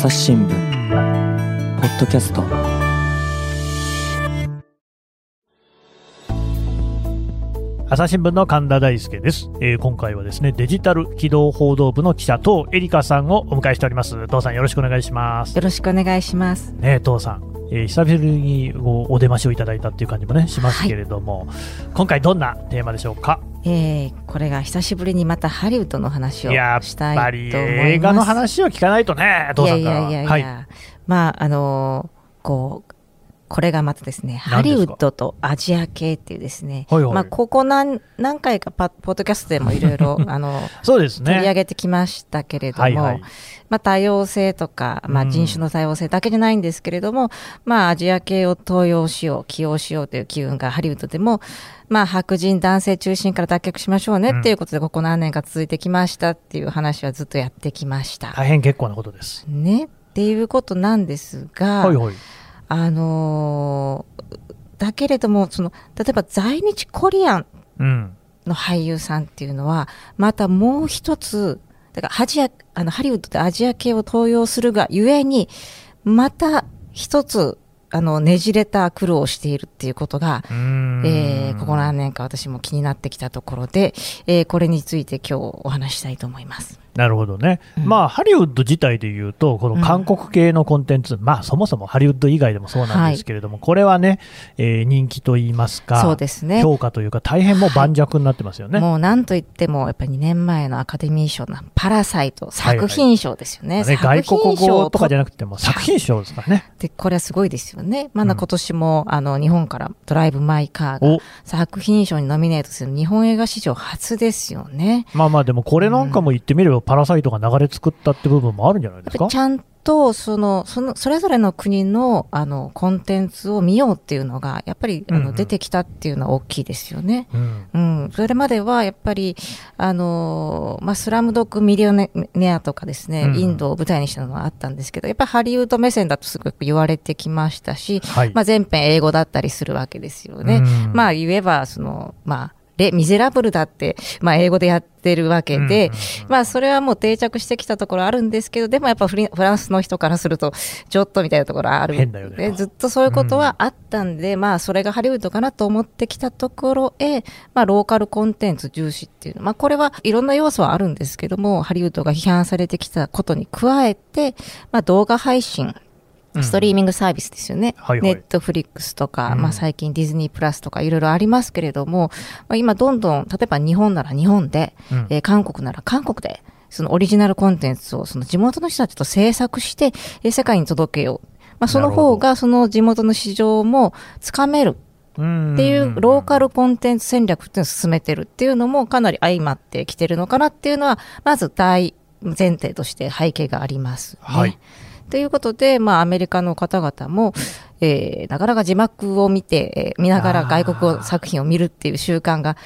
朝日新聞。ポッドキャスト。朝日新聞の神田大輔です、えー今回はですねデジタル機動報道部の記者東エリカさんをお迎えしております。東さんよろしくお願いします。よろしくお願いします。ね東さん、えー久々におお出ましをいただいたっていう感じもねしますけれども、今回どんなテーマでしょうか？えー、これが久しぶりにまたハリウッドの話をしたいとぱ思います。り映画の話を聞かないとね東さんからいやいやいやいや、はい。まああのーこうこれがまたですねハリウッドとアジア系っていうですね、はいはい。まあここ何何回かパポッドキャストでもいろいろ あのそうですね。取り上げてきましたけれども、はいはいまあ、多様性とか、まあ、うん人種の多様性だけじゃないんですけれども、まあ、アジア系を登用しよう、起用しようという機運がハリウッドでも、まあ、白人男性中心から脱却しましょうねっていうことで、ここ何年か続いてきましたっていう話はずっとやってきました。大変結構なことですね。っていうことなんですが、はいはいあのーだけれども、その、例えば在日コリアンうんの俳優さんっていうのは、またもう一つ、だからアジア、あの、ハリウッドでアジア系を登用するがゆえに、また一つ、あの、ねじれた苦労をしているっていうことが、えーここ何年か私も気になってきたところで、えーこれについて今日お話ししたいと思います。なるほどね、うんまあ、ハリウッド自体でいうと、この韓国系のコンテンツ、まあ、そもそもハリウッド以外でもそうなんですけれども、これはね、えー人気といいますか、そうですね。評価というか、大変もう盤石になってますよね。もう何と言っても、やっぱり2年前のアカデミー賞のパラサイト、作品賞ですよね。ね外国語とかじゃななくても、作品賞ですからね。で、これはすごいですよね。まうんだ今年も、あの、日本からドライブ・マイ・カーがお作品賞にノミネートする日本映画史上初ですよね。まあまあ、でもこれなんかも言ってみれば、パラサイトが流れ作ったって部分もあるんじゃないですか？ち。ゃんと、その、その、それぞれの国の、あの、コンテンツを見ようっていうのが、やっぱり、あの、出てきたっていうのは大きいですよね。うんうん、それまではやっぱり、あのーまあ、スラムドッグミリオネアとかですね、うんインドを舞台にしたのがあったんですけど、やっぱりハリウッド目線だとすごく言われてきましたし、はいまあ、全編英語だったりするわけですよね。うんまあ、言えば、その、まあ、レ・ミゼラブルだって、まあ、英語でやってるわけで、うんうんうんまあ、それはもう定着してきたところあるんですけど、でもやっぱフリフランスの人からすると、ちょっとみたいなところある。変だよねでずっとそういうことはあったんで、まあ、それがハリウッドかなと思ってきたところへ、まあ、ローカルコンテンツ重視っていうの。まあ、これはいろんな要素はあるんですけども、ハリウッドが批判されてきたことに加えて、まあ、動画配信、ストリーミングサービスですよね。はいはい。ネットフリックスとか、うん。まあ最近ディズニープラスとかいろいろありますけれども、まあ、今どんどん、例えば日本なら日本で、うん。えー韓国なら韓国で、そのオリジナルコンテンツをその地元の人たちと制作して、えー世界に届けよう。まあその方がその地元の市場もつかめる。うん。っていうローカルコンテンツ戦略っていうのを進めてるっていうのもかなり相まってきてるのかなっていうのは、まず大前提として背景があります、ね。はいということで、まあ、アメリカの方々も、えーなかなか字幕を見て、えー見ながら外国語作品を見るっていう習慣が、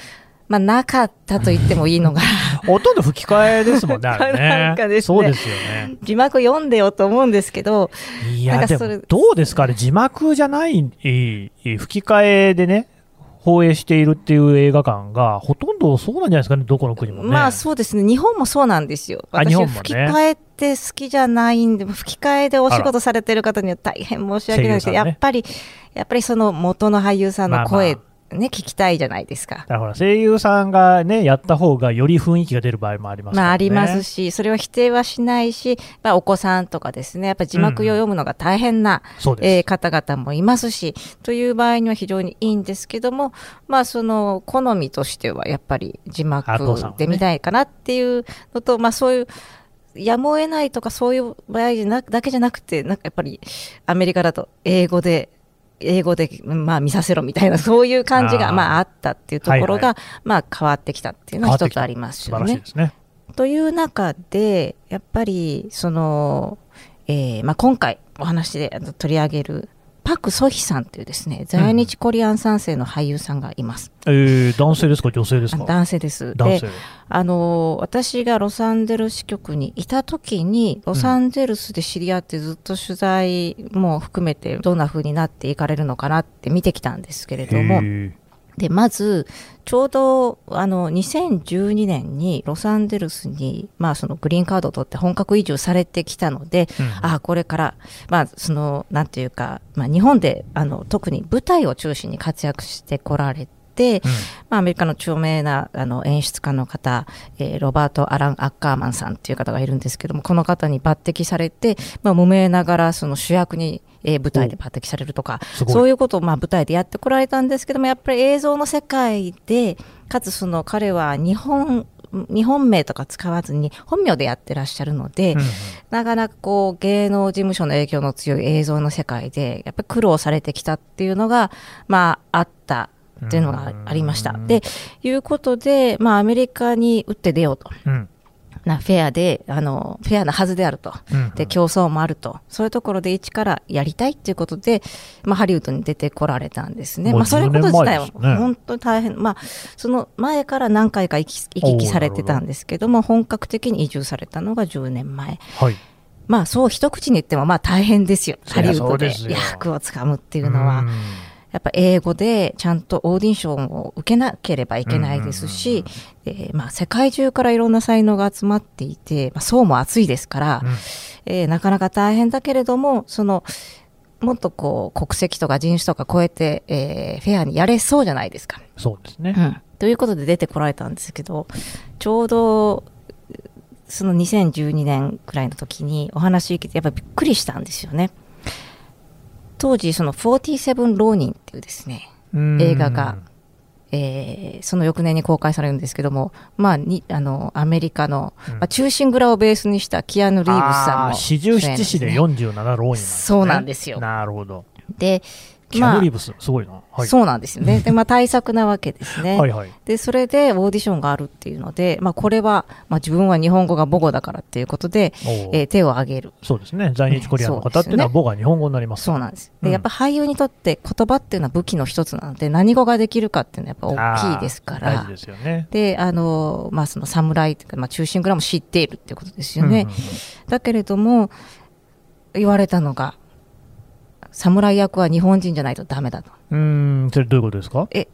まあ、なかったと言ってもいいのが、ほとんど吹き替えですもんね、あれね。なんかですねそうですよね。字幕読んでよと思うんですけど、いや、でなんかそれも、どうですか、あれ、字幕じゃない、吹き替えでね、放映しているっていう映画館が、ほとんどそうなんじゃないですかね、どこの国もね。まあそうですね、日本もそうなんですよ。私あ日本もね吹き替えって好きじゃないんで、吹き替えでお仕事されてる方には大変申し訳ないですけど、ねやっぱり、やっぱりその元の俳優さんまあまあの声、ね、聞きたいじゃないですか。だから声優さんがね、やった方がより雰囲気が出る場合もありますね。まあありますし、それは否定はしないし、まあお子さんとかですね、やっぱり字幕を読むのが大変な、そうです。えー方々もいますし、という場合には非常にいいんですけども、まあその好みとしてはやっぱり字幕で見たいかなっていうのと、まあそういう、やむを得ないとかそういう場合だけじゃなくて、なんかやっぱりアメリカだと英語で、英語で、まあ見させろみたいな、そういう感じが、まああったっていうところが、はいまあ変わってきたっていうのは一つあります素よね。ね。という中で、やっぱり、その、えーまあ、今回お話で取り上げる、パク・ソヒさんというですね、在日コリアン三世の俳優さんがいます。えー、男性ですか、女性ですか？あ男性です。で男性。、あの、私がロサンゼルス支局にいた時に、ロサンゼルスで知り合ってずっと取材も含めて、どんな風になっていかれるのかなって見てきたんですけれども、へで、まず、ちょうど、あの、2012年にロサンゼルスに、まあ、そのグリーンカードを取って本格移住されてきたので、うんああ、これから、まあ、その、なんていうか、まあ、日本で、あの、特に舞台を中心に活躍してこられて、まあ、アメリカの著名なあの演出家の方、えーロバート・アラン・アッカーマンさんっていう方がいるんですけども、この方に抜擢されて、まあ、無名ながらその主役に、えー舞台で抜擢されるとか、そういうことをまあ舞台でやってこられたんですけども、やっぱり映像の世界で、かつその彼は日本、日本名とか使わずに本名でやってらっしゃるので、うんうん。なかなかこう芸能事務所の影響の強い映像の世界で、やっぱり苦労されてきたっていうのが、まあ、あったっていうのがありました。うんで、いうことで、まあ、アメリカに打って出ようと。うんな、フェアで、あの、フェアなはずであると。うんで、競争もあると。そういうところで一からやりたいっていうことで、まあ、ハリウッドに出てこられたんですね。まあ、そういうこと自体は10年前ですね本当に大変。まあ、その前から何回か行き行き来されてたんですけども、本格的に移住されたのが10年前。はい。まあそう一口に言ってもまあ大変ですよ。ハリウッドで役をつかむっていうのはん。やっぱ英語でちゃんとオーディションを受けなければいけないですし、えーまあ世界中からいろんな才能が集まっていて、まあ層も厚いですから、うんえーなかなか大変だけれども、その、もっとこう国籍とか人種とか超えて、えーフェアにやれそうじゃないですか。そうですね。うん、ということで出てこられたんですけど、ちょうど、その2012年くらいの時にお話聞いて、やっぱりびっくりしたんですよね。当時、その47浪人っていうですね、うん映画がえーその翌年に公開されるんですけども、まあ、にあのアメリカの、うんまあ、忠臣蔵をベースにしたキアヌ・リーブスさんあーも四十七士で47浪人なんですね。そうなんですよなるほど。で、キアまあヌリーブス、すごいな。はい。そうなんですよね。で、まあ、対策なわけですね。はいはい。で、それでオーディションがあるっていうので、まあ、これは、まあ、自分は日本語が母語だからっていうことで、えー手を挙げる。そうですね。在日コリアンの方っていうのは、母が日本語になります。そうなんです。うんで、やっぱ俳優にとって言葉っていうのは武器の一つなので、何語ができるかっていうのはやっぱ大きいですから大事。ですよね。で、あの、まあ、その侍というか、まあ、中心蔵も知っているっていうことですよね。うんうんうんだけれども、言われたのが、侍役は日本人じゃないとダメだと。うーん、それどういうことですか？え、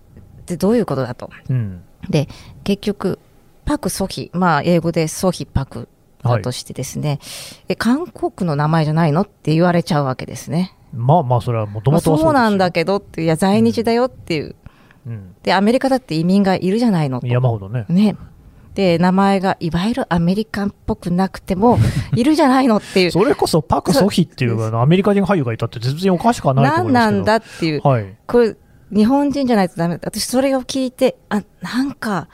で、どういうことだと。うん。で、結局、パク・ソヒ、まあ、英語でソヒ・パクはいだとしてですね、え、韓国の名前じゃないのって言われちゃうわけですね。まあまあ、それはもとまあもとはそうなんだけけどって、いや、在日だよっていう。うん。で、アメリカだって移民がいるじゃないのと。山ほどね。ね。で、名前がいわゆるアメリカンっぽくなくても、いるじゃないのっていう。それこそパク・ソヒっていうアメリカ人俳優がいたって全然おかしくはないと思いますけど。何なんだっていう。はい。これ、日本人じゃないとダメだ。私、それを聞いて、あ、なんか、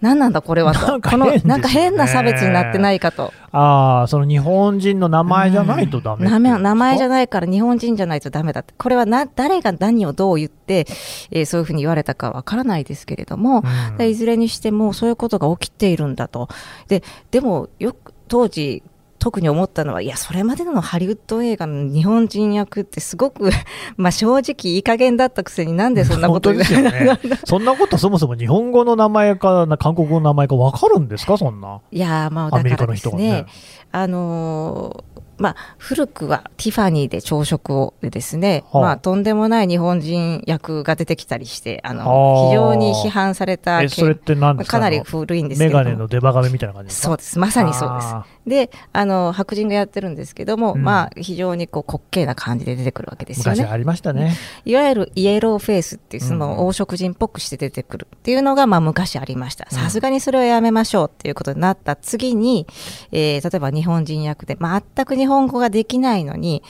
何なんだこれはと。なんかこのなんか変な差別になってないかと。ああ、その日本人の名前じゃないとダメうん名前名前じゃない。から日本人じゃないとダメだって。これはな、誰が何をどう言って、えーそういうふうに言われたかわからないですけれども、うんでいずれにしてもそういうことが起きているんだと。で、でもよく当時、特に思ったのは、いや、それまでのハリウッド映画の日本人役ってすごく、まあ正直いい加減だったくせになんでそんなことですよね。そんなことそもそも日本語の名前かな韓国語の名前か分かるんですか、そんな？いやーまあアメリカだからの人がね、あのーまあ、古くはティファニーで朝食をでですね、はあまあ、とんでもない日本人役が出てきたりして、あはの、あ非常に批判されたえ、それって何か？かなり古いんですけれどもメガネの出歯髪みたいな感じですか？そうです。まさにそうです。あで、あの、白人がやってるんですけども、うんまあ、非常にこう滑稽な感じで出てくるわけーですよね。昔ありましたね。いわゆるイエローフェイスっていう、そうんの黄色人っぽくして出てくるっていうのが、まあ、昔ありました。さすがにそれはやめましょうっていうことになった次に、えー例えば日本人役で、全く日本語ができないのに、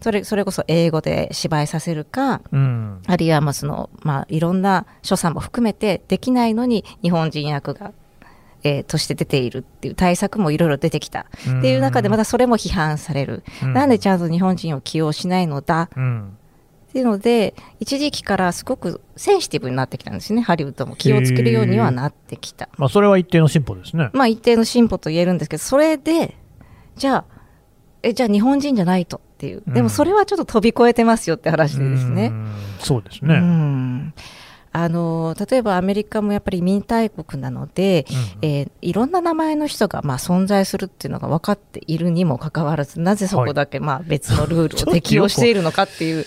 それ、それこそ英語で芝居させるか、うん。あるいはまあその、まあ、いろんな所作も含めてできないのに日本人役が、えーとして出ているっていう対策もいろいろ出てきた。っていう中でまたそれも批判される、うん。なんでちゃんと日本人を起用しないのだ？うん。っていうので一時期からすごくセンシティブになってきたんですね。ハリウッドも気をつけるようにはなってきた。まあ、それは一定の進歩ですね。まあ一定の進歩と言えるんですけどそれでじゃあえじゃあ日本人じゃないとっていう。でもそれはちょっと飛び越えてますよって話でですね、うん。そうですうね。ん。あの例えばアメリカもやっぱり移民大国なので、うんえーいろんな名前の人がまあ存在するっていうのが分かっているにもかかわらずなぜそこだけまあ別のルールを適用しているのかっていう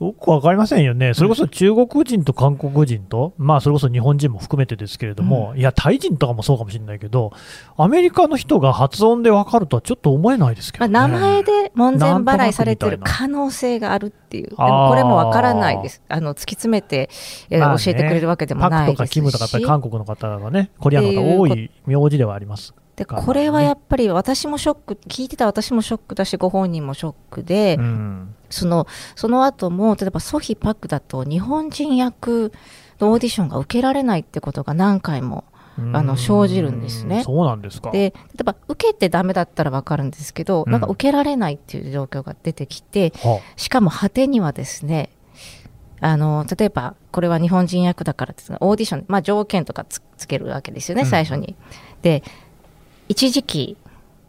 よくわかりませんよね、それこそ中国人と韓国人と、まあ、それこそ日本人も含めてですけれども、いや、タイ人とかもそうかもしれないけど、アメリカの人が発音でわかるとはちょっと思えないですけまあ、どね。名前で門前払いされてる可能性があるっていう、でもこれもわからないです、あの突き詰めて、えーまあね。教えてくれるわけでもパクとないですし、かキムとか、やっぱり韓国の方がね、コリアンの方が多い名字ではあります。でこれはやっぱり私もショック、聞いてた私もショックだし、ご本人もショックで、うん。そのその後も、例えばソヒ・パクだと、日本人役のオーディションが受けられないってことが何回もあの生じるんですね。そうなんですか。で例えば受けてダメだったら分かるんですけど、うん。なんか受けられないっていう状況が出てきて、はしかも果てにはですね、あの例えばこれは日本人役だからですね、オーディション、まあ、条件とかつつけるわけですよね、うん。最初に。で、一時期、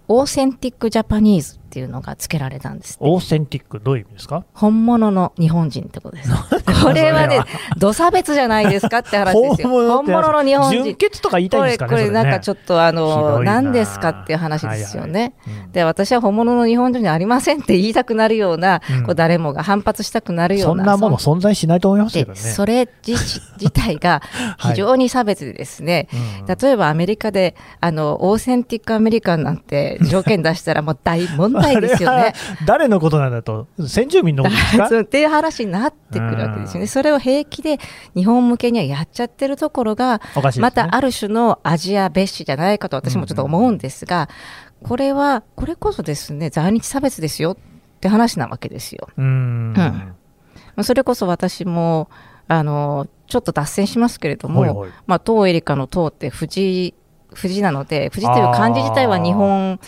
オーセンティック・ジャパニーズっていうのがつけられたんです、ね。オーセンティック、どういう意味ですか？本物の日本人ってことです。これはね、土差別じゃないですかって話ですよ。本物の日本人純。潔とか言いたいんですかね、これ、これなんかちょっとあの、何ですかっていう話ですよね。はいはいうんで、私は本物の日本人じゃありませんって言いたくなるような、うんこう誰もが反発したくなるよそうな。んなもの存在しないと思いますけでどね。それ自自体が非常に差別でですね、うん例えばアメリカであのオーセンティックアメリカンなんて条件出したらもう大問題ですよあれはね。誰のことなんだと、先住民のことですか？っていう話になってくるわけですよね。それを平気で日本向けにはやっちゃってるところが、ねまたある種のアジア蔑視じゃないかと私もちょっと思うんですが、これは、これこそですね、在日差別ですよって話なわけですよ。うーん。うんそれこそ私も、あの、ちょっと脱線しますけれども、ほいほいまあ、東エリカの東って藤、藤なので、藤という漢字自体は日本っ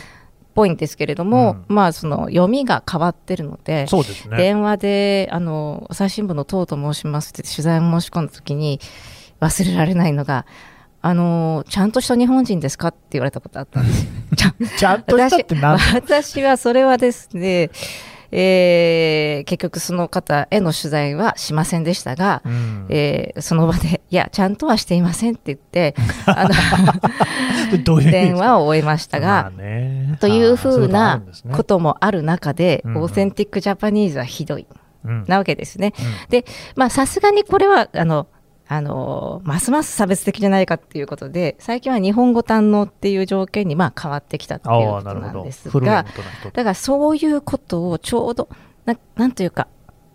ぽいんですけれども、まあ、その読みが変わってるので、そうですね。電話で、あの、朝日新聞の東と申しますって取材を申し込んだ時に、忘れられないのが、あの、ちゃんとした日本人ですかって言われたことあったんです よ。ちゃんとしたって何私私はそれはですね、えー結局その方への取材はしませんでしたが、うん。えーその場で、いや、ちゃんとはしていませんって言って、あの電話を終えましたまあが、ね。というふうなこともある中で、うんうんオーセンティックジャパニーズはひどい。うん。なわけですね。うん。で、まあ、さすがにこれは、あの、あの、ますます差別的じゃないかっていうことで、最近は日本語堪能っていう条件に、まあ、変わってきたっていうことなんですが、だからそういうことをちょうど、ななんというか、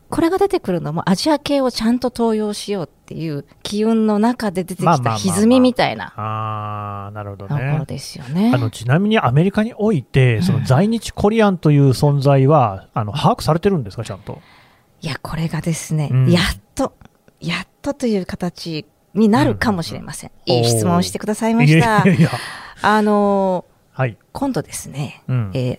これが出てくるのもアジア系をちゃんと登用しようっていう機運の中で出てきた歪みみたいなああ、なるほどところね。ですよね。あのちなみにアメリカにおいて、その在日コリアンという存在は、あの把握されてるんですか、ちゃんと？いや、これがですね、うんやっと、やっとという形になるかもしれません。うん。いい質問をしてくださいました。いや。いやあのはい。今度ですね、うん。えー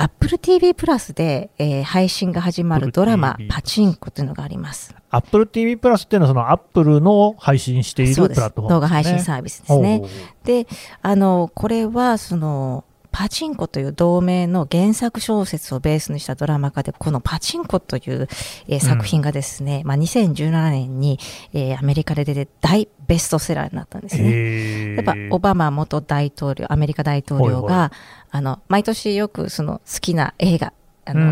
Apple TV プラスで、えー配信が始まる Apple ドラマパチンコというのがあります。Apple TV プラスっていうのは、そのアップルの配信しているプラットフォーム動画配信サービスですね。で、あの、これは、その、パチンコという同名の原作小説をベースにしたドラマ化で、このパチンコという、えー作品がですね、まあ、2017年に、えーアメリカで出て大ベストセラーになったんですね。へやっぱオバマ元大統領、アメリカ大統領ほいほい。が、あの、毎年よくその好きな映画、あうの、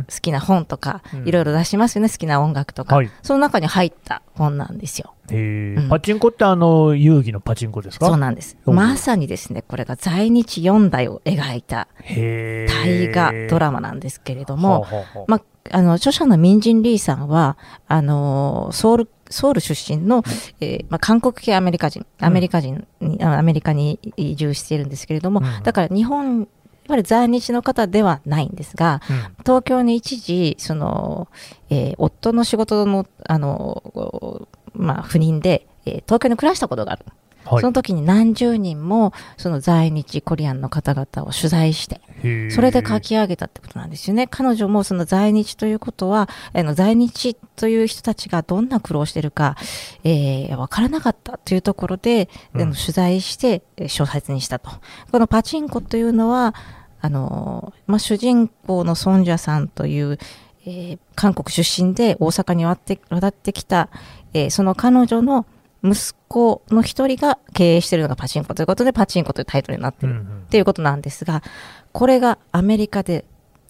ん。好きな本とかうん、いろいろ出しますよね、好きな音楽とか、はい。その中に入った本なんですよ。へー。うん。パチンコってあの遊戯のパチンコですか？そうなんです。まさにですね、これが在日4代を描いた大河ドラマなんですけれども、まあ、あの、著者のミンジン・リーさんは、あの、ソウル、ソウル出身の、えーまあ、韓国系アメリカ人、アメリカ人に、あアメリカに移住しているんですけれども、うん。だから日本、ぱり在日の方ではないんですが、うん東京に一時、その、えー夫の仕事の、あの、まあ、不妊で、えー東京に暮らしたことがある。はいその時に何十人も、その在日コリアンの方々を取材して、それで書き上げたってことなんですよね。彼女もその在日ということは、あの在日という人たちがどんな苦労してるか、えー、わからなかったというところで、うん取材して、えー小説にしたと。このパチンコというのは、あの、まあ、主人公のソンジャさんという、えー韓国出身で大阪に渡って渡ってきた、えーその彼女の息子の一人が経営しているのがパチンコということで、パチンコというタイトルになっている。っていうことなんですが、これがアメリカで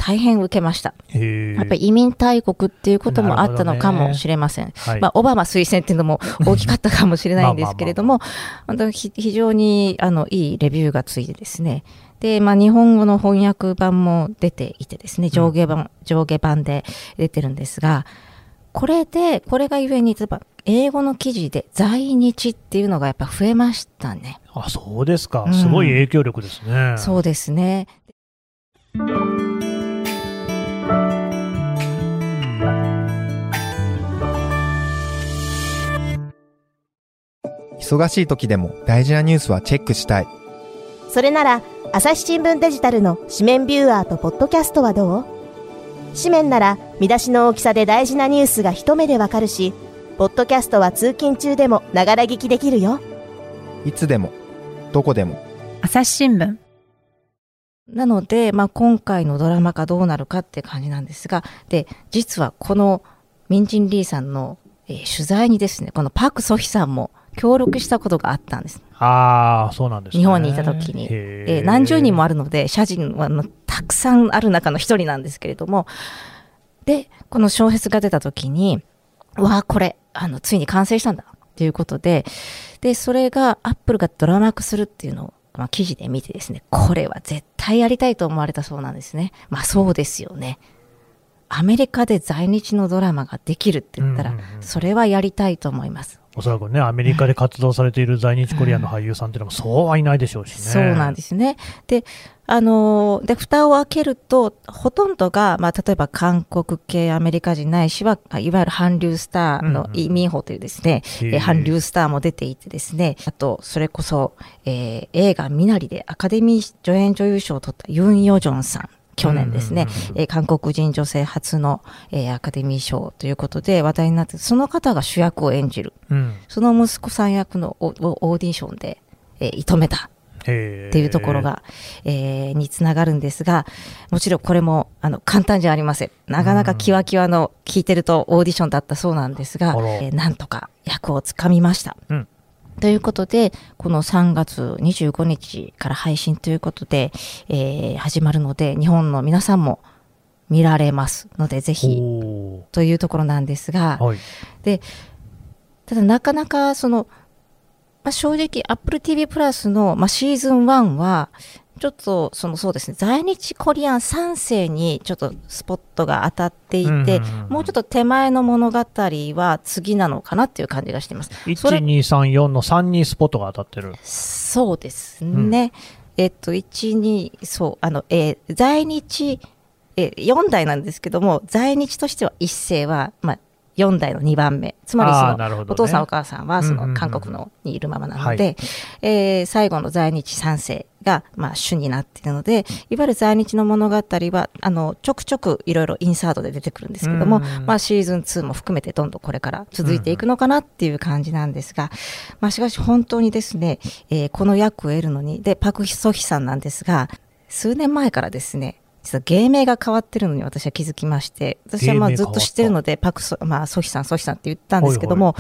大変受けました。やっぱり移民大国っていうこともあったのかもしれません。はい。まあ、オバマ推薦っていうのも 大きかったかもしれないんですけれども、本当にひ非常にあのいいレビューがついてですね、で、まあ、日本語の翻訳版も出ていてですね、上下版、上下版で出てるんですが、これで、これがゆえに、例えば、英語の記事で在日っていうのがやっぱ増えましたね。あそうですか。うんすごい影響力ですね、そうですね。忙しい時でも大事なニュースはチェックしたい。それなら、朝日新聞デジタルの紙面ビューアーとポッドキャストはどう？紙面なら、見出しの大きさで大事なニュースが一目でわかるし、ポッドキャストは通勤中でもながら聞きできるよ。いつでも、どこでも。朝日新聞なので、まあ、今回のドラマがどうなるかって感じなんですが、で、実はこのミンジン・リーさんの、えー取材にですね、このパク・ソヒさんも協力したことがあったんです。ああそうなんですね日本にいた時にへえー何十人もあるるので、社人はたくさんある中の一人なんですけれども、で、この小説が出た時に、わあ、これ、あの、ついに完成したんだっていうことで、で、それがアップルがドラマ化するっていうのを、まあ、記事で見てですね、これは絶対やりたいと思われたそうなんですね。まあそうですよね。アメリカで在日のドラマができるって言ったらそれはやりたいと思います。おそらくねアメリカで活動されている在日コリアンの俳優さんっていうのもそうはいないでしょうしねそうなんですね。で、あのーで、蓋を開けると、ほとんどが、まあ、例えば韓国系アメリカ人ないしは、あいわゆる韓流スターのうんうんイ・ミンホというですね、へーえー韓流スターも出ていてですね、あと、それこそ、えー映画ミナリでアカデミー助演女優賞を取ったユン・ヨジョンさん。去年ですね、うんうんうんうんえー韓国人女性初の、えーアカデミー賞ということで話題になって、その方が主役を演じる。うんその息子さん役のオオーディションで、えー射止めた。っていうところが、えーにつながるんですが、もちろんこれもあの簡単じゃありません。なかなかキワキワの聞いてるとオーディションだったそうなんですがあら、えーなんとか役をつかみました。うんということで、この3月25日から配信ということで、えー始まるので、日本の皆さんも見られますので、ぜひおというところなんですが、ーはい。ただなかなかその、まあ、正直 Apple TV プラスの、まあ、シーズン1は、ちょっとそのそうですね、在日コリアン3世にちょっとスポットが当たっていて、うんうんうんもうちょっと手前の物語は次なのかなっていう感じがしています。それ1234の3にスポットが当たってるそうですね。えっと、1、2、そう、あの、えー在日、えー、4代なんですけども、在日としては一世は、まあ、4代の2番目。つまりその、お父さんお母さんはその韓国のにいるままなのはで、えー最後の在日3世が、まあ、主になっているので、いわゆる在日の物語は、あの、ちょくちょくいろいろインサートで出てくるんですけども、うんうんまあ、シーズン2も含めてどんどんこれから続いていくのかなっていう感じなんですが、まあ、しかし本当にですね、えーこの役を得るのに、で、パク・ソヒさんなんですが、数年前からですね、実は芸名が変わってるのに私は気づきまして、私はまあずっと知ってるので、パクソ、まあ、ソヒさん、ソヒさんって言ったんですけども、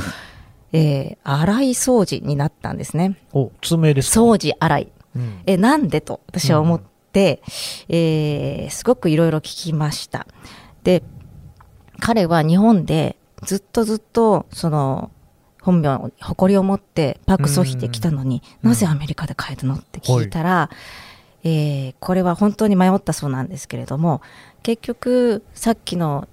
えー、荒井掃除になったんですね。お通名ですか？掃除荒井。うん。え、なんでと私は思って、えーすごくいろいろ聞きました。で、彼は日本でずっとずっと、その、本名を誇りを持ってパクソヒで来たのに、うん。なぜアメリカで変えたのって聞いたら、えーこれは本当に迷ったそうなんですけれども、結局、さっきの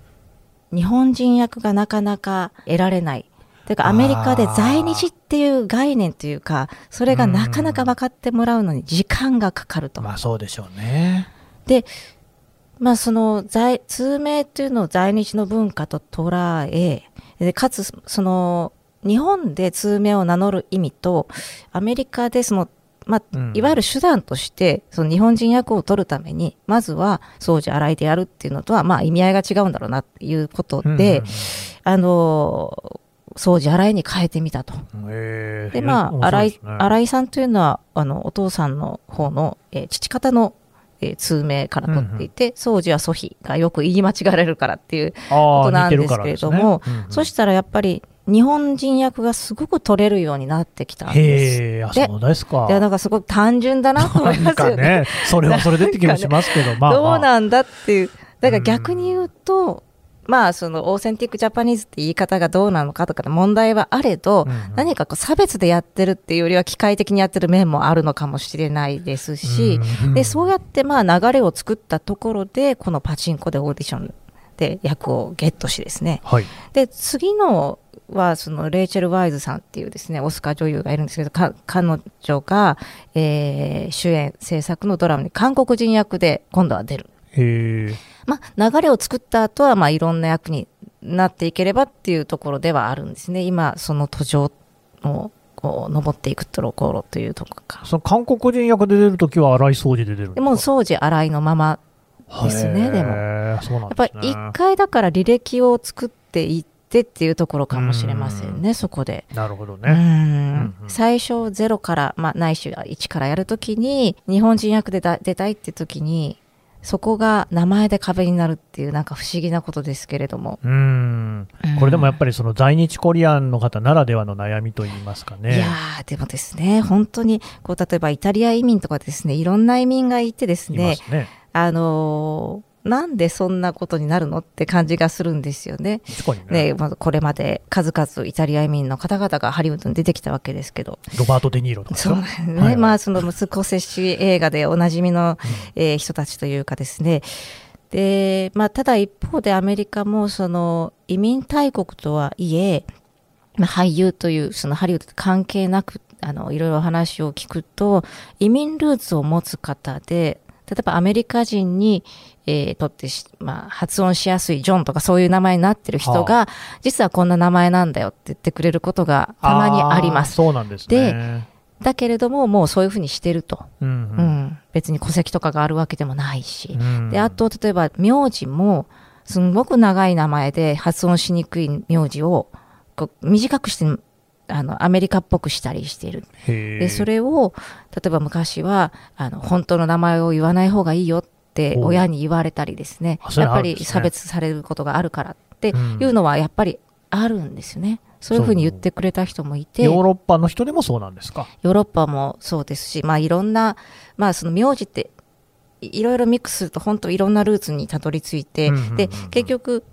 日本人役がなかなか得られない。というか、アメリカで在日っていう概念というか、それがなかなか分かってもらうのに時間がかかると。まあそうでしょうねで、まあその在、通名っていうのを在日の文化と捉え、でかつ、その、日本で通名を名乗る意味と、アメリカでその、まあうん、いわゆる手段として、その日本人役を取るために、まずは、掃除洗いでやるっていうのとは、まあ意味合いが違うんだろうなっていうことで、うんうんうんあの、掃除洗いに変えてみたと。へー。で、まあ、面白新井ですね、新井さんというのは、あの、お父さんの方の、えー父方の、えー通名から取っていて、掃除は祖父がよく言い間違われるからっていうことなんですけれどもね。うんうん。そしたらやっぱり日本人役がすごく取れるようになってきたんです。へそうですか。いや、なんかすごく単純だなと思いますよね。ね、それは それでって気もしますけど、まあ、まあ、どうなんだっていう。だから逆に言うと、まあ、そのオーセンティックジャパニーズって言い方がどうなのかとかの問題はあれど、うんうん何かこう差別でやってるっていうよりは機械的にやってる面もあるのかもしれないですし、うんでそうやってまあ流れを作ったところでこのパチンコでオーディションで役をゲットしですね。はい。で次のはそのレイチェル・ワイズさんっていうですねオスカー女優がいるんですけどか彼女が、えー主演制作のドラマに韓国人役で今度は出る。まあ、流れを作った後はまあいろんな役になっていければっていうところではあるんですね。今その途上をこう登っていくところというところか。その韓国人役で出るときは荒井掃除で出るんですか？でもう掃除洗いのままですねでもそうなんやっぱりですね。一回だから履歴を作っていってっていうところかもしれませんね、そこで。うなるほどね。んうん最初ゼロから、まあ、ないしは1からやるときに日本人役でだ出たいって時にそこが名前で壁になるっていうなんか不思議なことですけれども、うん。これでもやっぱりその在日コリアンの方ならではの悩みといいますかね。いやーでもですね本当にこう例えばイタリア移民とかですねいろんな移民がいてですいまねすね。あのーなんでそんなことになるのって感じがするんですよね。ね。ね、まあ、これまで数々イタリア移民の方々がハリウッドに出てきたわけですけど、ロバート・デ・ニーロとかそうですね、はいはい。まあそのスコセッシ映画でおなじみの、えー人たちというかですね。で、まあ、ただ一方でアメリカもその移民大国とはいえ、まあ、俳優というそのハリウッドと関係なくあのいろいろ話を聞くと移民ルーツを持つ方で例えばアメリカ人に、えーとってし、まあ、発音しやすいジョンとかそういう名前になってる人が、実はこんな名前なんだよって言ってくれることがたまにあります。ーそうなんですね。だけれどももうそういうふうにしてると、うんううんん、別に戸籍とかがあるわけでもないし、うん。であと例えば名字もすんごく長い名前で発音しにくい名字をこう短くしてあのアメリカっぽくしたりしているでそれを例えば昔はあの本当の名前を言わない方がいいよって親に言われたりですね。あそういうやっぱり差別されることがあるからっていうのはやっぱりあるんですよね。そういうふうに言ってくれた人もいて、ヨーロッパの人でもそうなんですか？ヨーロッパもそうですし、まあ、いろんな、まあ、その名字っていいろいろミックスすると本当いろんなルーツにたどり着いて、うんうんうんうん。で結局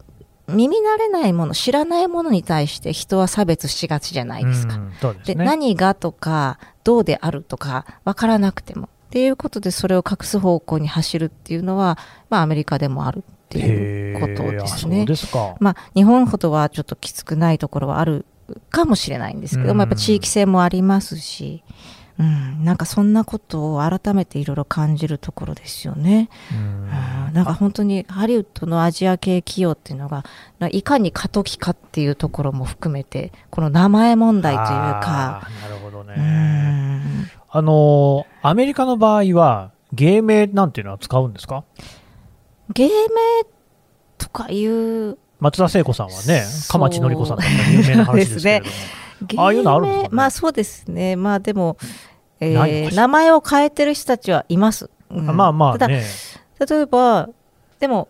耳慣れないもの知らないものに対して人は差別しがちじゃないですか。でね。何がとかどうであるとか分からなくてもっていうことでそれを隠す方向に走るっていうのは、まあ、アメリカでもあるっていうことですね。ですか。まあ、日本ほどはちょっときつくないところはあるかもしれないんですけど、うんまあ、やっぱ地域性もありますし、うん、なんかそんなことを改めていろいろ感じるところですよね。うんうん、なんか本当にハリウッドのアジア系企業っていうのがないかに過渡期かっていうところも含めてこの名前問題というか。なるほどね。うんあのーアメリカの場合は、芸名なんていうのは使うんですか？芸名とかいう松田聖子さんはね、そう鎌地のり子さんだっ有名な話ですけれども。芸ああいうのあるんですかね名まあそうですね。まあでも、えー名前を変えてる人たちはいます。うんまあまあただ、ね。例えば、でも、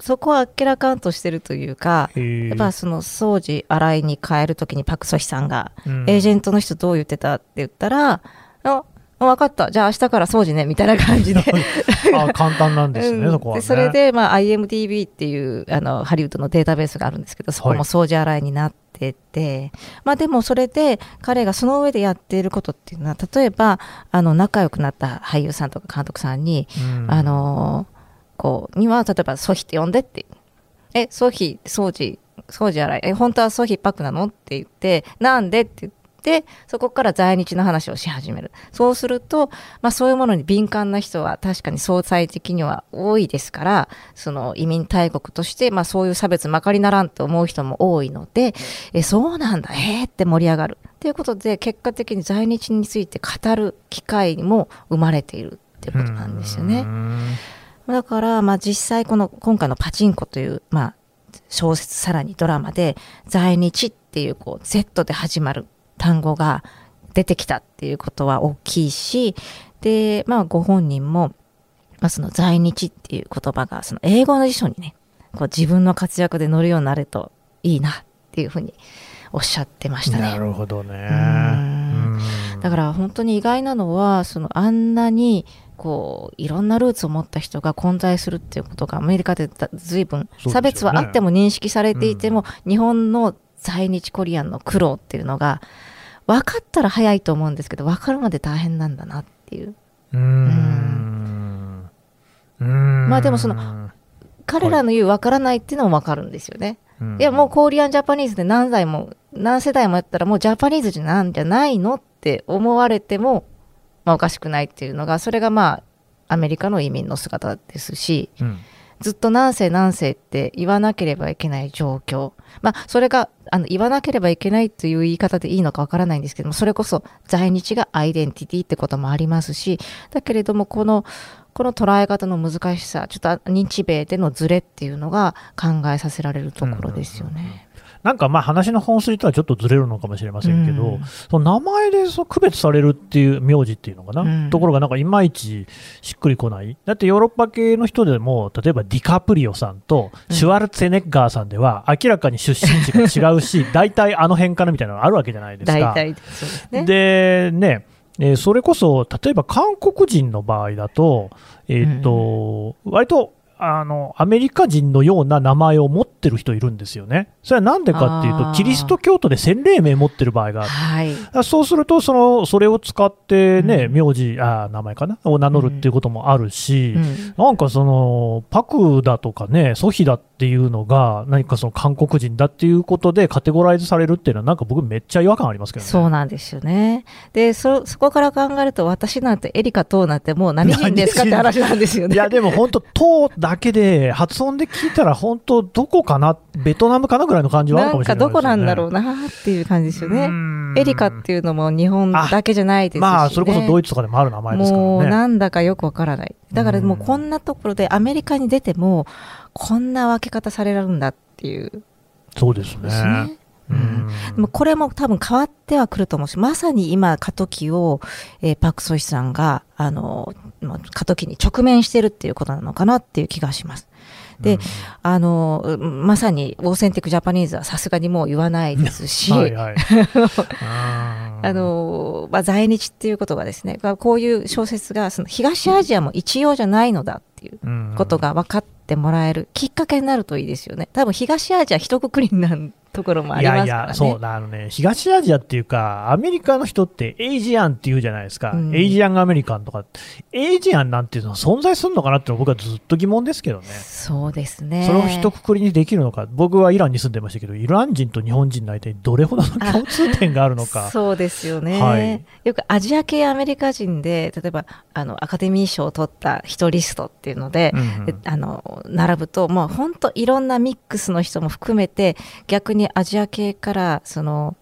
そこはあっけらかんとしてるというか、やっぱその掃除、洗いに変えるときにパク・ソヒさんが、うんエージェントの人どう言ってたって言ったら、あ、分かった。じゃあ明日から掃除ね、みたいな感じで。あ簡単なんですね、うんそこは、ね。でそれで、まあ、IMDB っていうあのハリウッドのデータベースがあるんですけどそこも掃除洗いになってて、まあでもそれで彼がその上でやっていることっていうのは例えばあの仲良くなった俳優さんとか監督さんに、うん。あのこうには例えばソヒって呼んでってえソヒ掃除掃除洗いえ本当はソヒパクなの？って言ってなんで？って言ってそこから在日の話をし始める。そうすると、まあ、そういうものに敏感な人は確かに相対的には多いですからその移民大国として、まあ、そういう差別まかりならんと思う人も多いのでえそうなんだえー、って盛り上がる。ということで結果的に在日について語る機会も生まれているっていうことなんですよね。うん。だから、まあ、実際この今回の「パチンコ」という、まあ、小説さらにドラマで「在日」っていうこう Z で始まる単語が出てきたっていうことは大きいしで、まあ、ご本人も、まあ、その在日っていう言葉がその英語の辞書にねこう自分の活躍で載るようになるといいなっていうふうにおっしゃってましたね。なるほどね。うんだから本当に意外なのはそのあんなにこういろんなルーツを持った人が混在するっていうことがアメリカでだ随分差別はあっても認識されていても、日本の在日コリアンの苦労っていうのが分かったら早いと思うんですけど分かるまで大変なんだなっていう。うーん。うーん。まあでもその彼らの言う分からないっていうのも分かるんですよね。うん。いやもうコーリアンジャパニーズで何代も何世代もやったらもうジャパニーズじゃなんじゃないのって思われても、まあ、おかしくないっていうのがそれがまあアメリカの移民の姿ですしうんずっと何世何世って言わなければいけない状況まあそれがあの言わなければいけないという言い方でいいのかわからないんですけどもそれこそ在日がアイデンティティってこともありますしだけれどもこのこの捉え方の難しさちょっと日米でのズレっていうのが考えさせられるところですよね。なんかまあ話の本筋とはちょっとずれるのかもしれませんけど、うんその名前でそう区別されるっていう名字っていうのかな、うんところがなんかいまいちしっくりこない。だってヨーロッパ系の人でも、例えばディカプリオさんとシュワルツェネッガーさんでは明らかに出身地が違うし、大体あの辺かなみたいなのがあるわけじゃないですか。大体そうですね。でね、えーそれこそ、例えば韓国人の場合だと、えーっと、割と、あの、アメリカ人のような名前を持ってる人いるんですよね。それはなんでかっていうと、キリスト教徒で洗礼名持ってる場合がある。はい。あそうすると、その、それを使ってね、うん名字、あー名前かな？を名乗るっていうこともあるし、うんなんかその、パクだとかね、ソヒだっていうのが、何かその韓国人だっていうことでカテゴライズされるっていうのは、なんか僕めっちゃ違和感ありますけどね。そうなんですよね。で、そ、そこから考えると、私なんてエリカ等なんてもう何人ですかって話なんですよね。いや、でも本当、党だけで、発音で聞いたら、本当、どこかな、ベトナムかなぐらいの感じはあるなんかもしれないですよ、ね。かどこなんだろうなっていう感じですよね。エリカっていうのも日本だけじゃないですし、ね。まあ、それこそドイツとかでもある名前ですからね。もうなんだかよくわからない。だからもうこんなところでアメリカに出ても、こんな分け方されるんだっていう。そうですね。うんでもこれも多分変わってはくると思うし、まさに今、過渡期を、えーパク・ソヒさんが、あの、まあ過渡期に直面してるっていうことなのかなっていう気がします。で、あの、うんまさにオーセンティック・ジャパニーズはさすがにもう言わないですし、はいはい。あの、まあ、在日っていうことがですね、こういう小説が、その東アジアも一様じゃないのだっていううんことが分かってもらえるきっかけになるといいですよね。多分東アジア一括りになるところもあいりますからね。やいや、そうだ、あのね、東アジアっていうか、アメリカの人ってエイジアンって言うじゃないですか。うんエイジアンアメリカンとか。エイジアンなんていうのは存在するのかなって僕はずっと疑問ですけどね。そうですね。それを一括りにできるのか、僕はイランに住んでましたけど、イラン人と日本人の間にどれほどの共通点があるのか。そうですよね、はいよくアジア系アメリカ人で例えばあのアカデミー賞を取った人リストっていうので、うんうんであの並ぶともう本当いろんなミックスの人も含めて逆にアジア系からその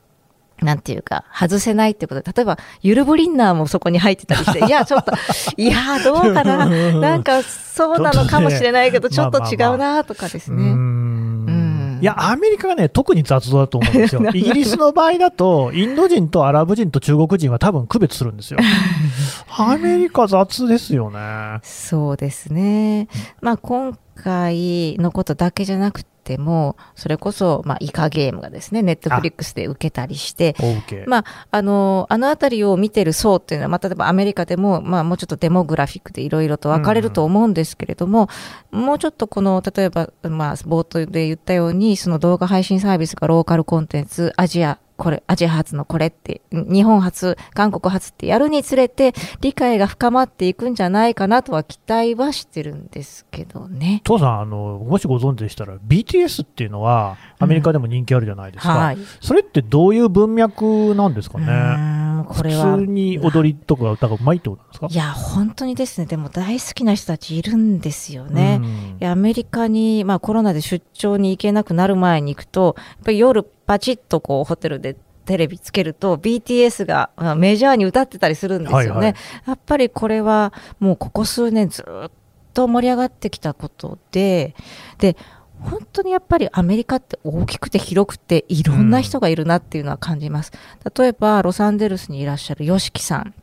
なんていうか、外せないってことで、例えば、ユルブリンナーもそこに入ってたりして、いや、ちょっと、いや、どうかな、なんか、そうなのかもしれないけど、ちょっと違うなとかですね。んいや、アメリカがね、特に雑だと思うんですよ。イギリスの場合だと、インド人とアラブ人と中国人は多分区別するんですよ。アメリカ雑ですよね。そうですね。まあ、今回のことだけじゃなくても、それこそ、まあ、イカゲームがですね、ネットフリックスで受けたりして、お受け。まあ、あの、あのあたりを見てる層っていうのは、まあ、例えばアメリカでも、まあ、もうちょっとデモグラフィックでいろいろと分かれると思うんですけれども、もうちょっとこの、例えば、まあ、冒頭で言ったように、その動画配信サービスがローカルコンテンツ、アジア、これ、アジア初のこれって、日本初、韓国初ってやるにつれて、理解が深まっていくんじゃないかなとは期待はしてるんですけどね。父さん、あの、もしご存知でしたら、BTS っていうのは、アメリカでも人気あるじゃないですか。はい。それってどういう文脈なんですかうね。これは。普通に踊りとか歌がうまいってことなんですか？いや、本当にですね、でも大好きな人たちいるんですよね。うんいやアメリカに、まあ、コロナで出張に行けなくなる前に行くと、やっぱり夜パチッとこうホテルでテレビつけると BTS がまあメジャーに歌ってたりするんですよね。はいはいやっぱりこれはもうここ数年ずっと盛り上がってきたことで、で、本当にやっぱりアメリカって大きくて広くていろんな人がいるなっていうのは感じます。例えばロサンゼルスにいらっしゃる YOSHIKI さん。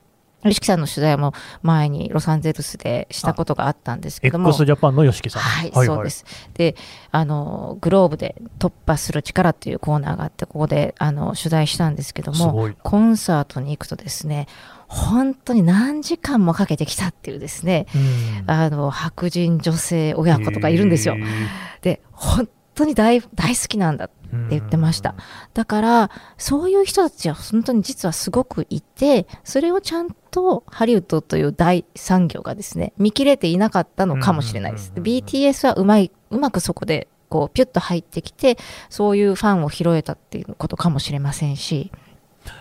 吉木さんの取材も前にロサンゼルスでしたことがあったんですけども。x ジャパンの吉木さん。はい、そうです。で、あの、グローブで突破する力っていうコーナーがあって、ここで、あの、取材したんですけども、コンサートに行くとですね、本当に何時間もかけてきたっていうですね、あの、白人女性親子とかいるんですよ。で、本当に大大好きなんだって言ってました。だから、そういう人たちは本当に実はすごくいて、それをちゃんとハリウッドという大産業がですね、見切れていなかったのかもしれないです。BTS はうまい、うまくそこでこうピュッと入ってきて、そういうファンを拾えたっていうことかもしれませんし。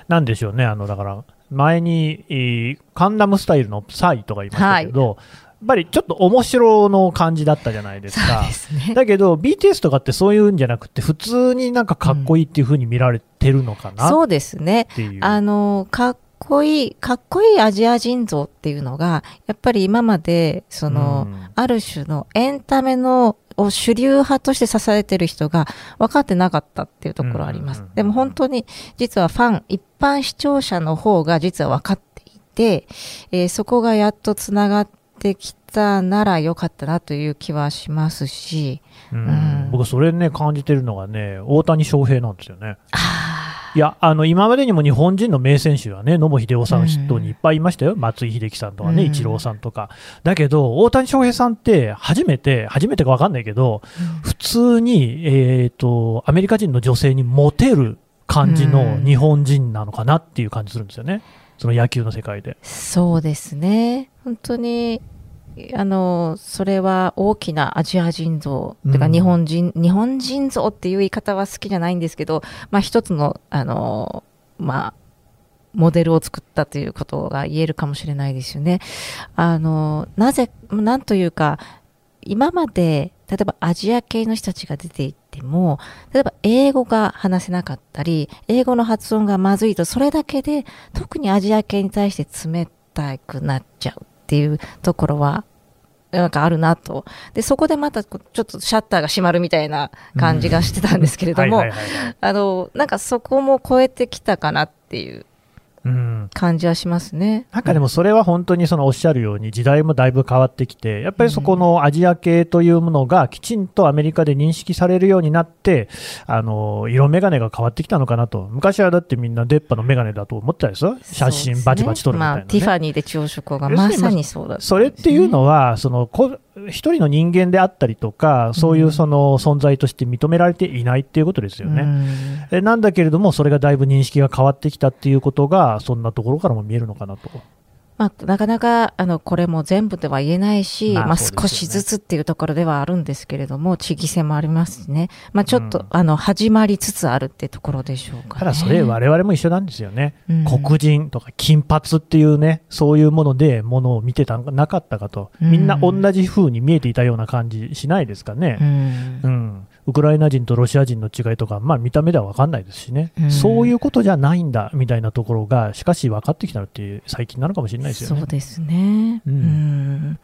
なんでしょうね、あの、だから、前に、えー、カンナムスタイルのサイとか言いましたけど、はい。やっぱりちょっと面白の感じだったじゃないですか。すね、だけど、BTS とかってそういうんじゃなくて、普通になんかかっこいいっていうふうに見られてるのかな、う。ん、そうですね。あの、かっこいい、かっこいいアジア人像っていうのが、やっぱり今まで、その、うん、ある種のエンタメのを主流派として支えてる人が分かってなかったっていうところあります。でも本当に、実はファン、一般視聴者の方が実は分かっていて、えー、そこがやっとつながって、きたなら良かったなという気はしますし、うんうん、僕、それね、感じてるのがね、大谷翔平なんですよね。いやあの今までにも日本人の名選手はね、野茂英雄さん筆頭にいっぱいいましたよ、うん、松井秀喜さんとかね、イチローさんとか。だけど、大谷翔平さんって初めて、初めてか分かんないけど、うん、普通に、えーと、アメリカ人の女性にモテる感じの日本人なのかなっていう感じするんですよね。その野球の世界で。そうですね。本当に、あの、それは大きなアジア人像、うん、てか日本人、日本人像っていう言い方は好きじゃないんですけど、まあ一つの、あの、まあ、モデルを作ったということが言えるかもしれないですよね。あの、なぜ、なんというか、今まで、例えばアジア系の人たちが出ていっても、例えば英語が話せなかったり、英語の発音がまずいと、それだけで、特にアジア系に対して冷たくなっちゃうっていうところは、なんかあるなと。で、そこでまたちょっとシャッターが閉まるみたいな感じがしてたんですけれども、あの、なんかそこも超えてきたかなっていう。感じはしますね、なんかでもそれは本当にそのおっしゃるように時代もだいぶ変わってきてやっぱりそこのアジア系というものがきちんとアメリカで認識されるようになってあの色眼鏡が変わってきたのかなと。昔はだってみんな出っ歯の眼鏡だと思ってたですよ写真バチバチ撮るみたいな、ね、まあ、ティファニーで朝食がまさにそうだ、ね、それっていうのはそのこ一人の人間であったりとか、そういうその存在として認められていないっていうことですよね。うん、なんだけれども、それがだいぶ認識が変わってきたっていうことが、そんなところからも見えるのかなと。まあ、なかなか、あの、これも全部では言えないし、まあ、まあ、少しずつっていうところではあるんですけれども、地域性もありますしね。まあ、ちょっと、うん、あの、始まりつつあるってところでしょうか、ね、ただ、それ、我々も一緒なんですよね。うん、黒人とか金髪っていうね、そういうもので、ものを見てたなかったかと。みんな同じ風に見えていたような感じしないですかね。うん、うんウクライナ人とロシア人の違いとか、まあ、見た目では分かんないですしね、うん、そういうことじゃないんだみたいなところが、しかし分かってきたのって最近なのかもしれないですよね。そうですね、うん、うん。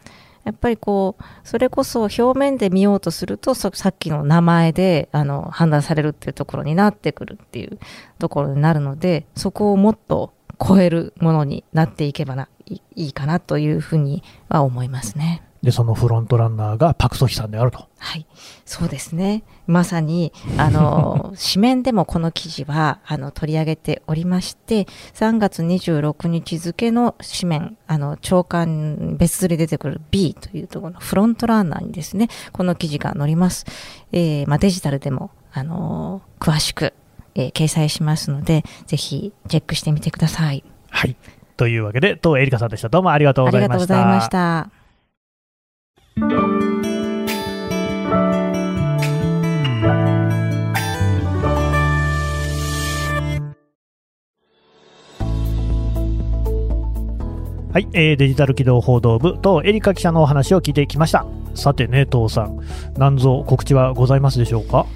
やっぱりこう、それこそ表面で見ようとすると、さっきの名前であの判断されるっていうところになってくるっていうところになるので、そこをもっと超えるものになっていけばないいかなというふうには思いますね。で、そのフロントランナーがパク・ソヒさんであると。はい。そうですね。まさに、あの、紙面でもこの記事は、あの、取り上げておりまして、3月26日付の紙面、あの、長官別釣り出てくる B というところのフロントランナーにですね、この記事が載ります。えー、まあ、デジタルでも、あの、詳しく、えー、掲載しますので、ぜひチェックしてみてください。はい。というわけで、東エリカさんでした。どうもありがとうございました。ありがとうございました。はい、えー、デジタル機動報道部とエリカ記者のお話を聞いてきました。さてね、父さん、何ぞ告知はございますでしょうか？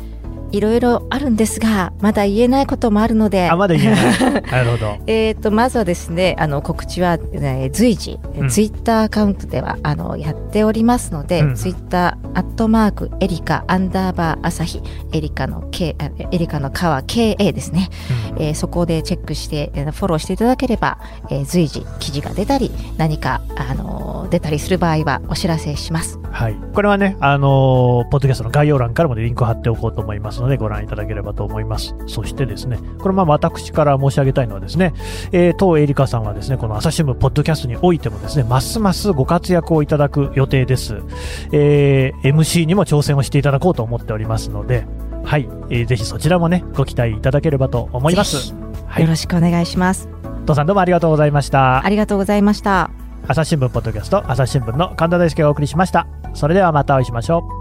いろいろあるんですが、まだ言えないこともあるのであ、、まだ言えない。なるほど。えっ、と、まずはですね、あの、告知は、えー随時、うんツイッターアカウントでは、あの、やっておりますので、うんツイッター、アットマーク、エリカ、アンダーバー、朝日、エリカの K、あエリカの川 KA ですね。うんえーそこでチェックして、えーフォローしていただければ、えー随時記事が出たり、何か、あのー出たりする場合はお知らせします。はい、これはね、あのーポッドキャストの概要欄からもリンクを貼っておこうと思いますので、ご覧いただければと思います。そしてですね、これまあ私から申し上げたいのはですね、えー、当エリカさんはですね、この朝日新聞ポッドキャストにおいてもですね、ますますご活躍をいただく予定です。えー MC にも挑戦をしていただこうと思っておりますので、はい、えーぜひそちらもね、ご期待いただければと思いまぜす。はいよろしくお願いします。父さんどうもありがとうございましたあ。りがとうございました。朝日新聞ポッドキャスト、朝日新聞の神田大輔がお送りしました。それではまたお会いしましょう。